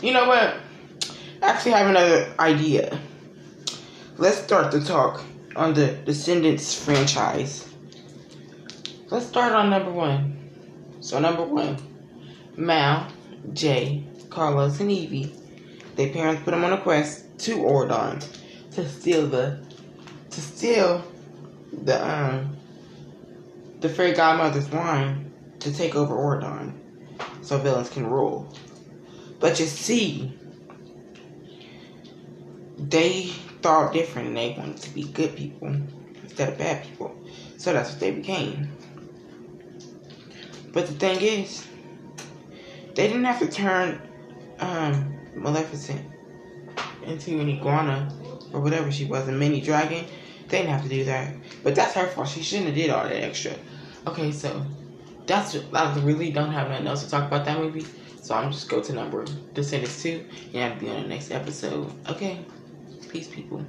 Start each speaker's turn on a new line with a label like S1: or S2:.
S1: You know what? I actually have another idea. Let's start the talk on the Descendants franchise. Let's start on number one. So number one, Mal, Jay, Carlos, and Evie. Their parents put them on a quest to Auradon to steal the to steal the um the fairy godmother's wine to take over Auradon so villains can rule. But you see, they thought different and they wanted to be good people instead of bad people. So that's what they became. But the thing is, they didn't have to turn um, Maleficent into an iguana or whatever she was, a mini dragon. They didn't have to do that. But that's her fault. She shouldn't have did all that extra. Okay, so that's I really don't have nothing else to talk about that movie. So I'm just go to number Descendants 2 and I'll be on the next episode. Okay. Peace people.